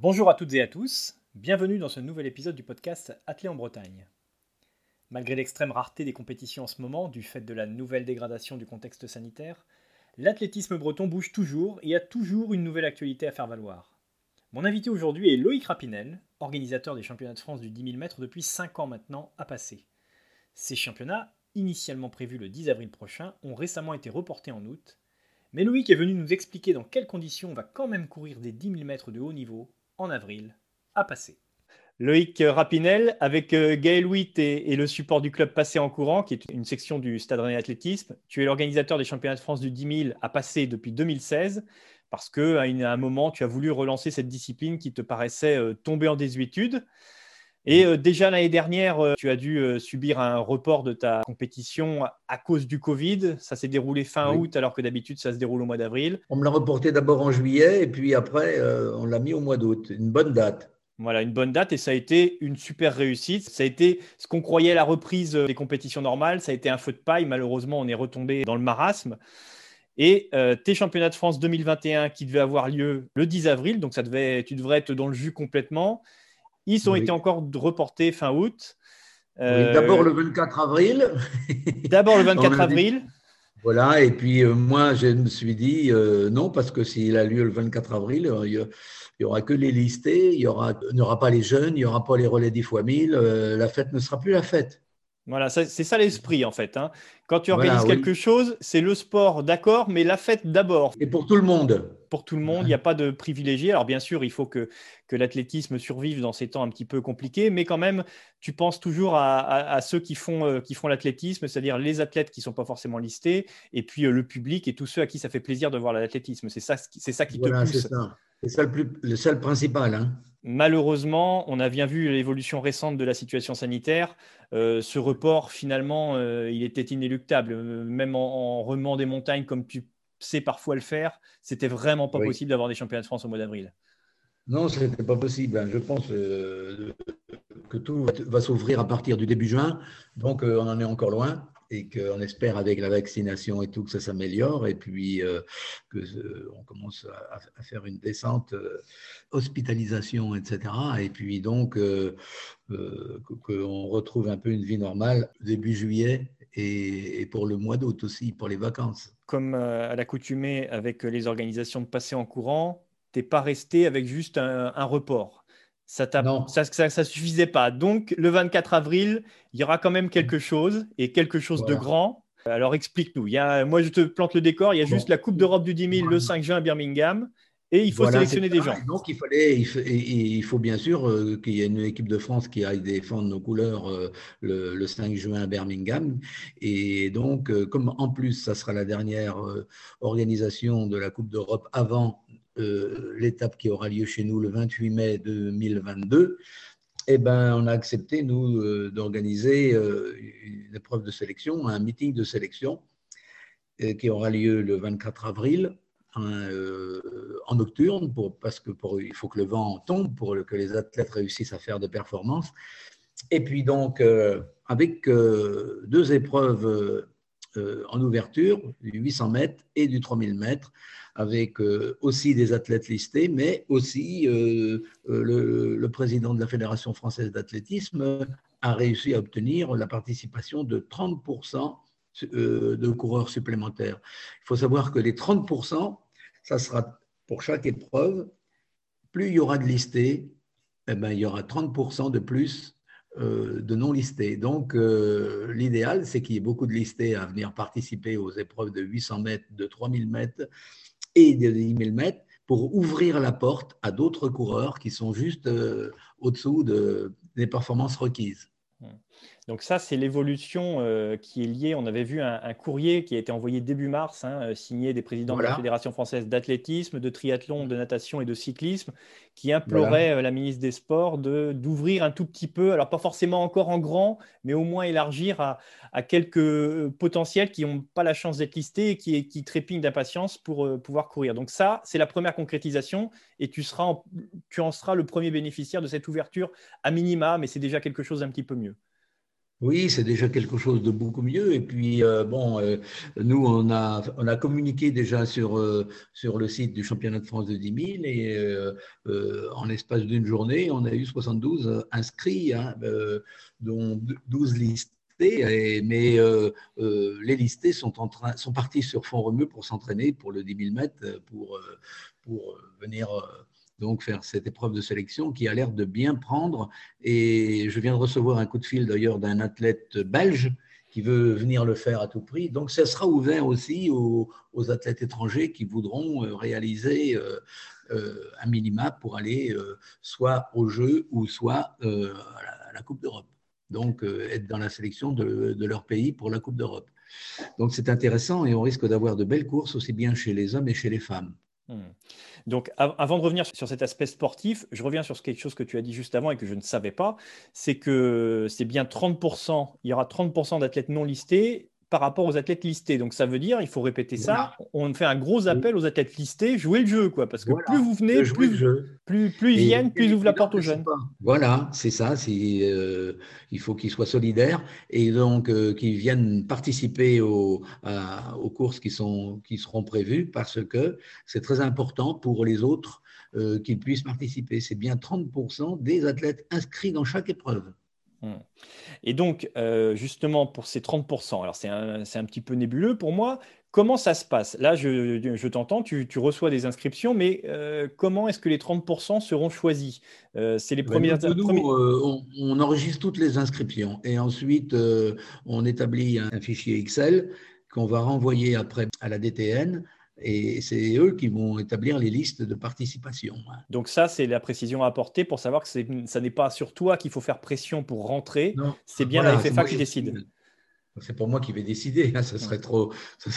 Bonjour à toutes et à tous, bienvenue dans ce nouvel épisode du podcast Athlé en Bretagne. Malgré l'extrême rareté des compétitions en ce moment, du fait de la nouvelle dégradation du contexte sanitaire, l'athlétisme breton bouge toujours et a toujours une nouvelle actualité à faire valoir. Mon invité aujourd'hui est Loïc Rapinel, organisateur des championnats de France du 10 000 mètres depuis 5 ans maintenant à passer. Ces championnats, initialement prévus le 10 avril prochain, ont récemment été reportés en août mais Loïc est venu nous expliquer dans quelles conditions on va quand même courir des 10 000 mètres de haut niveau en avril à passer. Loïc Rapinel, avec euh, Gaël Witt et, le support du club Passé en courant, qui est une section du Stade Rennais Athlétisme, tu es l'organisateur des championnats de France du 10 000 à passer depuis 2016, parce qu'à un moment, tu as voulu relancer cette discipline qui te paraissait euh, tomber en désuétude. Et euh, déjà l'année dernière, euh, tu as dû euh, subir un report de ta compétition à cause du Covid. Ça s'est déroulé fin août, alors que d'habitude, ça se déroule au mois d'avril. On me l'a reporté d'abord en juillet, et puis après, on l'a mis au mois d'août. Une bonne date. Voilà, une bonne date et ça a été une super réussite. Ça a été ce qu'on croyait la reprise des compétitions normales. Ça a été un feu de paille. Malheureusement, on est retombé dans le marasme. Et tes championnats de France 2021 qui devaient avoir lieu le 10 avril, donc ça devait, tu devrais être dans le jus complètement. Ils ont été encore reportés fin août. D'abord le 24 avril. D'abord le 24 avril. Voilà, et puis euh, moi, je me suis dit euh, non, parce que s'il a lieu le 24 avril, euh, il n'y aura que les listés, il n'y aura, aura, pas les jeunes, il n'y aura pas les relais 10 fois 1000, la fête ne sera plus la fête. Voilà, c'est ça l'esprit en fait. Hein. Quand tu organises quelque chose, c'est le sport, d'accord, mais la fête d'abord. Et pour tout le monde. Pour tout le monde, il n'y a pas de privilégié. Alors bien sûr, il faut que, que l'athlétisme survive dans ces temps un petit peu compliqués, mais quand même, tu penses toujours à, ceux qui font, euh, qui font l'athlétisme, c'est-à-dire les athlètes qui ne sont pas forcément listés, et puis euh, le public et tous ceux à qui ça fait plaisir de voir l'athlétisme. C'est ça, ça qui te pousse. C'est ça, le, le seul principal. Hein. Malheureusement, on a bien vu l'évolution récente de la situation sanitaire. Euh, ce report, finalement, euh, il était inéluctable. Euh, même en, remant des montagnes, comme tu sais parfois le faire, c'était vraiment pas possible d'avoir des championnats de France au mois d'avril. Non, ce n'était pas possible. Hein. Je pense que tout va s'ouvrir à partir du début juin, donc on en est encore loin et qu'on espère avec la vaccination et tout que ça s'améliore et puis euh, que euh, on commence à, faire une descente euh, hospitalisation etc et puis donc qu'on retrouve un peu une vie normale début juillet et, pour le mois d'août aussi pour les vacances. Comme à l'accoutumée avec les organisations de passer en courant, t'es pas resté avec juste un report ça ne ça, suffisait pas. Donc, le 24 avril, il y aura quand même quelque chose et quelque chose de grand. Alors, explique-nous. moi, je te plante le décor. Il y a juste la Coupe d'Europe du 10 000 le 5 juin à Birmingham. Et il faut sélectionner des gens. Donc, il, fallait, il, faut bien sûr euh, qu'il y ait une équipe de France qui aille défendre nos couleurs euh, le, 5 juin à Birmingham. Et donc, euh, comme en plus, ça sera la dernière organisation de la Coupe d'Europe avant euh, l'étape qui aura lieu chez nous le 28 mai 2022, eh ben, on a accepté, nous, euh, d'organiser euh, une épreuve de sélection, un meeting de sélection qui aura lieu le 24 avril hein, en nocturne, pour, parce que pour, faut que le vent tombe pour que les athlètes réussissent à faire des performances. Et puis donc, avec deux épreuves en ouverture, du 800 mètres et du 3000 mètres, avec euh, aussi des athlètes listés, mais aussi euh, euh, le, président de la Fédération française d'athlétisme a réussi à obtenir la participation de 30% de coureurs supplémentaires. Il faut savoir que les 30%, ça sera pour chaque épreuve, plus il y aura de listés, eh ben, il y aura 30% de plus de non listés. Donc, l'idéal, c'est qu'il y ait beaucoup de listés à venir participer aux épreuves de 800 mètres, de 3000 mètres et de 10 000 mètres pour ouvrir la porte à d'autres coureurs qui sont juste euh, au-dessous de, des performances requises. Mmh. Donc ça, c'est l'évolution euh, qui est liée. On avait vu un, courrier qui a été envoyé début mars, hein, euh, signé des présidents de la Fédération française d'athlétisme, de triathlon, de natation et de cyclisme, qui implorait euh, la ministre des Sports d'ouvrir un tout petit peu, alors pas forcément encore en grand, mais au moins élargir à, quelques potentiels qui n'ont pas la chance d'être listés et qui, qui trépignent d'impatience pour pouvoir courir. Donc ça, c'est la première concrétisation et tu, seras tu en seras le premier bénéficiaire de cette ouverture à minima, mais c'est déjà quelque chose d'un petit peu mieux. Oui, c'est déjà quelque chose de beaucoup mieux. Et puis, euh, bon, euh, nous, on a, on a communiqué déjà sur, euh, sur le site du championnat de France de 10 000 et en l'espace d'une journée, on a eu 72 inscrits, hein, dont 12 listés. mais les listés sont, en train, sont partis sur fond remue pour s'entraîner pour le 10 000 mètres, pour, pour venir donc faire cette épreuve de sélection qui a l'air de bien prendre. Et je viens de recevoir un coup de fil d'ailleurs d'un athlète belge qui veut venir le faire à tout prix. Donc ça sera ouvert aussi aux, athlètes étrangers qui voudront euh, réaliser euh, euh, un minima pour aller soit au jeu ou soit à la, Coupe d'Europe. Donc être dans la sélection de, leur pays pour la Coupe d'Europe. Donc c'est intéressant et on risque d'avoir de belles courses aussi bien chez les hommes et chez les femmes. Hmm. Donc, avant de revenir sur cet aspect sportif, je reviens sur quelque chose que tu as dit juste avant et que je ne savais pas, c'est que c'est bien 30%, il y aura 30% d'athlètes non listés par rapport aux athlètes listés. Donc ça veut dire, il faut répéter ça, on fait un gros appel aux athlètes listés, jouez le jeu, quoi. Parce que plus vous venez, plus, plus, plus, ils viennent, plus ils ouvrent la porte aux jeunes. Voilà, c'est ça. Euh, il faut qu'ils soient solidaires et donc euh, qu'ils viennent participer aux, aux courses qui, sont, qui seront prévues parce que c'est très important pour les autres euh, qu'ils puissent participer. C'est bien 30% des athlètes inscrits dans chaque épreuve. Hmm. Et donc, euh, justement, pour ces 30%, alors c'est un, un, petit peu nébuleux pour moi, comment ça se passe? Là, je, je t'entends, tu, tu, reçois des inscriptions, mais euh, comment est-ce que les 30% seront choisis? Euh, C'est les ben, premières... on, on, enregistre toutes les inscriptions et ensuite, on établit un fichier Excel qu'on va renvoyer après à la DTN et c'est eux qui vont établir les listes de participation. Hein. Donc ça, c'est la précision à apporter pour savoir que ça n'est pas sur toi qu'il faut faire pression pour rentrer, c'est bien la FFA qui décide. C'est pour moi qui vais décider, hein. ça, serait trop, ça,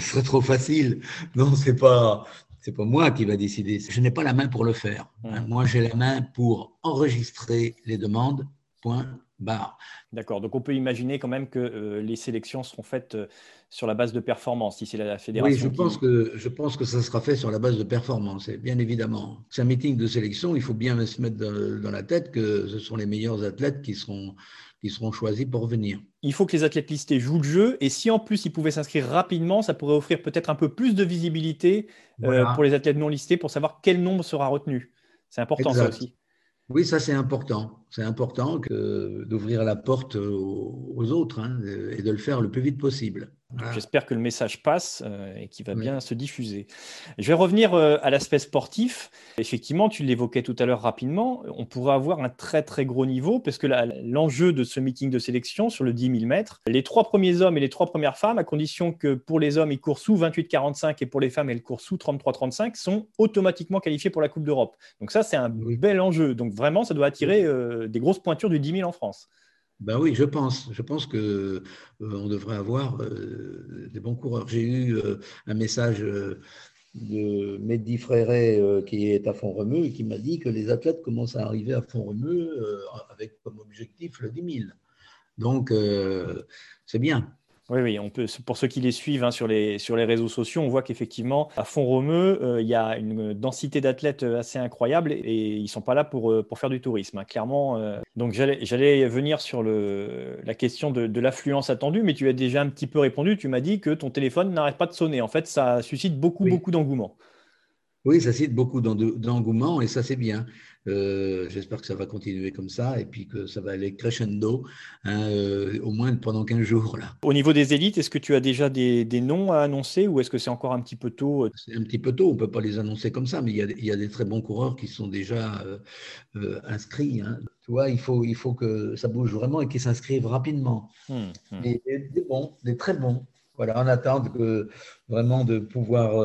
serait trop facile. Non, c'est pas, c'est pas moi qui va décider. Je n'ai pas la main pour le faire. Hein. Moi, j'ai la main pour enregistrer les demandes. Point barre. D'accord. Donc on peut imaginer quand même que euh, les sélections seront faites euh, sur la base de performance, si c'est la fédération. Oui, je, pense que, je pense que ça sera fait sur la base de performance, bien évidemment. C'est un meeting de sélection, il faut bien se mettre dans, la tête que ce sont les meilleurs athlètes qui seront, qui seront choisis pour venir. Il faut que les athlètes listés jouent le jeu, et si en plus ils pouvaient s'inscrire rapidement, ça pourrait offrir peut-être un peu plus de visibilité euh, pour les athlètes non listés pour savoir quel nombre sera retenu. C'est important ça aussi. Oui, ça c'est important. C'est important d'ouvrir la porte aux, autres hein, et de le faire le plus vite possible. J'espère que le message passe euh, et qu'il va bien se diffuser. Je vais revenir euh, à l'aspect sportif. Effectivement, tu l'évoquais tout à l'heure rapidement, on pourrait avoir un très très gros niveau parce que l'enjeu de ce meeting de sélection sur le 10 000 mètres, les trois premiers hommes et les trois premières femmes, à condition que pour les hommes ils courent sous 28-45 et pour les femmes elles courent sous 33-35, sont automatiquement qualifiés pour la Coupe d'Europe. Donc ça, c'est un bel enjeu. Donc vraiment, ça doit attirer euh, des grosses pointures du 10 000 en France. Ben oui, je pense. Je pense que euh, devrait avoir euh, des bons coureurs. J'ai eu euh, un message de Mehdi Fréret qui est à Font-Romeu et qui m'a dit que les athlètes commencent à arriver à Font-Romeu avec comme objectif le 10 000. Donc, c'est bien. Oui, oui, on peut, pour ceux qui les suivent hein, sur, les, sur les réseaux sociaux, on voit qu'effectivement, à Font-Romeu, euh, il y a une densité d'athlètes euh, assez incroyable et, ils ne sont pas là pour, euh, pour faire du tourisme, hein, clairement. donc, j'allais venir sur le, la question de, l'affluence attendue, mais tu as déjà un petit peu répondu. Tu m'as dit que ton téléphone n'arrête pas de sonner. En fait, ça suscite beaucoup, beaucoup d'engouement. Oui, ça suscite beaucoup d'engouement et ça, c'est bien. Euh, j'espère que ça va continuer comme ça et puis que ça va aller crescendo, hein, euh, au moins pendant 15 jours. Là. Au niveau des élites, est-ce que tu as déjà des, noms à annoncer ou est-ce que c'est encore un petit peu tôt euh? C'est un petit peu tôt, on ne peut pas les annoncer comme ça, mais il y a, des très bons coureurs qui sont déjà inscrits. Hein. Tu vois, il faut, il faut que ça bouge vraiment et qu'ils s'inscrivent rapidement. Hum, hum. des bons, des très bons. Voilà, en attente que, vraiment de pouvoir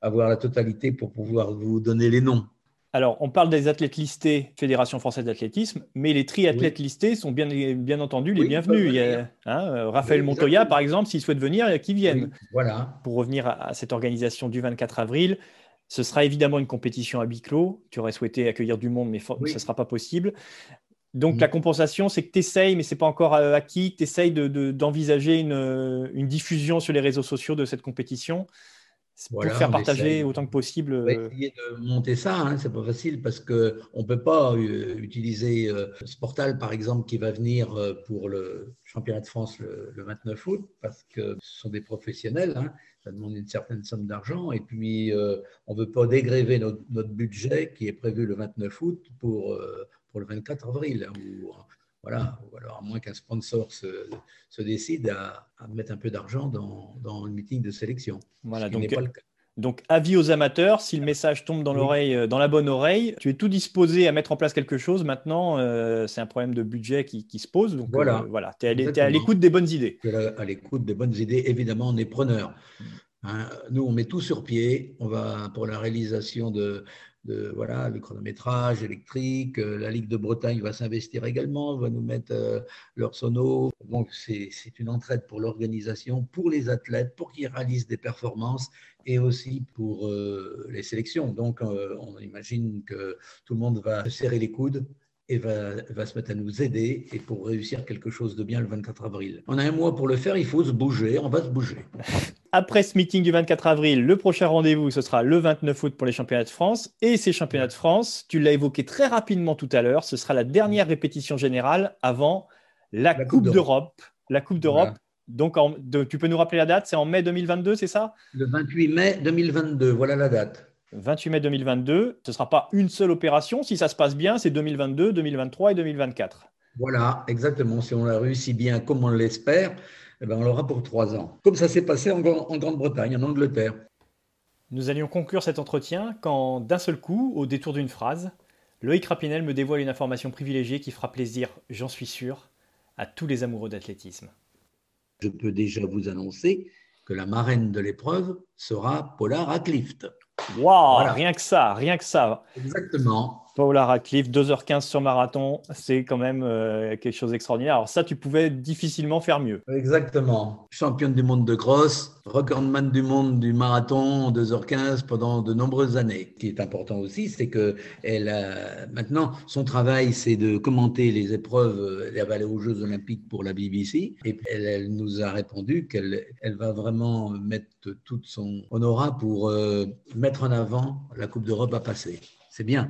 avoir la totalité pour pouvoir vous donner les noms. Alors, on parle des athlètes listés, Fédération française d'athlétisme, mais les triathlètes listés sont bien, bien entendu les bienvenus. Il y a, hein, euh, Raphaël Montoya, par exemple, s'il souhaite venir, il y a qui viennent. voilà. Pour revenir à, cette organisation du 24 avril, ce sera évidemment une compétition à huis clos. Tu aurais souhaité accueillir du monde, mais ce ne sera pas possible. Donc, mm. la compensation, c'est que tu essayes, mais ce n'est pas encore euh, acquis, tu essayes d'envisager une, une diffusion sur les réseaux sociaux de cette compétition. Pour faire partager autant que possible. On va euh, essayer de monter ça, hein, c'est pas facile parce qu'on ne peut pas euh, utiliser euh, Sportal par exemple qui va venir pour le championnat de France le, 29 août parce que ce sont des professionnels, hein, ça demande une certaine somme d'argent et puis on ne veut pas dégréver notre, budget qui est prévu le 29 août pour, pour le 24 avril. Ou, voilà, ou alors à moins qu'un sponsor se, se décide à, mettre un peu d'argent dans, dans, le meeting de sélection. Voilà, donc, donc avis aux amateurs, si le message tombe dans l'oreille, euh, dans la bonne oreille, tu es tout disposé à mettre en place quelque chose. Maintenant, euh, c'est un problème de budget qui, qui se pose. Donc voilà, euh, voilà tu es à l'écoute des bonnes idées. À l'écoute des bonnes idées, évidemment, on est preneur. Mm. Hein, nous, on met tout sur pied. On va pour la réalisation de, voilà, le chronométrage électrique. Euh, la Ligue de Bretagne va s'investir également, va nous mettre euh, leur sono. Donc, c'est une entraide pour l'organisation, pour les athlètes, pour qu'ils réalisent des performances et aussi pour euh, les sélections. Donc, on imagine que tout le monde va serrer les coudes et va, va, se mettre à nous aider et pour réussir quelque chose de bien le 24 avril. On a un mois pour le faire, il faut se bouger, on va se bouger. Après ce meeting du 24 avril, le prochain rendez-vous, ce sera le 29 août pour les championnats de France. Et ces championnats de France, tu l'as évoqué très rapidement tout à l'heure, ce sera la dernière répétition générale avant la, Coupe, d'Europe. La Coupe d'Europe. Donc, tu peux nous rappeler la date C'est en mai 2022, c'est ça? Le 28 mai 2022, voilà la date. 28 mai 2022. Ce ne sera pas une seule opération. Si ça se passe bien, c'est 2022, 2023 et 2024. Voilà, exactement. Si on la réussit bien comme on l'espère, eh ben on l'aura pour trois ans. Comme ça s'est passé en, Grande-Bretagne, en Angleterre. Nous allions conclure cet entretien quand, d'un seul coup, au détour d'une phrase, Loïc Rapinel me dévoile une information privilégiée qui fera plaisir, j'en suis sûr, à tous les amoureux d'athlétisme. Je peux déjà vous annoncer que la marraine de l'épreuve sera Paula Radcliffe. Waouh, rien que ça, rien que ça. Exactement. Paula Radcliffe, 2h15 sur marathon, c'est quand même euh, quelque chose d'extraordinaire. Alors ça, tu pouvais difficilement faire mieux. Exactement. Championne du monde de cross, recordman du monde du marathon, 2h15 pendant de nombreuses années. Ce qui est important aussi, c'est que elle a, maintenant, son travail, c'est de commenter les épreuves. Elle va aller aux Jeux Olympiques pour la BBC. Et elle, nous a répondu qu'elle elle va vraiment mettre tout son honorat pour euh, mettre en avant la Coupe d'Europe à passer. C'est bien.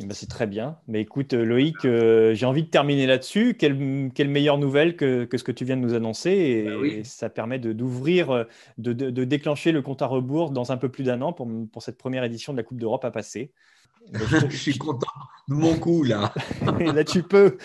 Eh ben, c'est très bien. Mais écoute, euh, Loïc, euh, j'ai envie de terminer là-dessus. Quelle, meilleure nouvelle que, ce que tu viens de nous annoncer? Et, bah ça permet d'ouvrir, euh, de, de, déclencher le compte à rebours dans un peu plus d'un an pour, pour, cette première édition de la Coupe d'Europe à passer. Je, suis content de mon coup là. là, tu peux.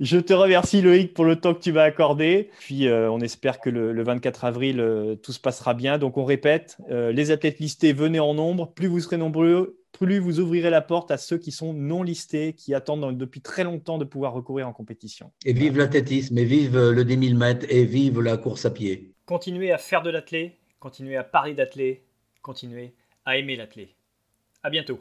Je te remercie Loïc pour le temps que tu m'as accordé. Puis on espère que le, 24 avril, tout se passera bien. Donc on répète, les athlètes listés, venez en nombre. Plus vous serez nombreux, plus vous ouvrirez la porte à ceux qui sont non listés, qui attendent depuis très longtemps de pouvoir recourir en compétition. Et vive l'athlétisme, et vive le 10 000 mètres, et vive la course à pied. Continuez à faire de l'athlé, continuez à parler d'athlé, continuez à aimer l'athlé. À bientôt.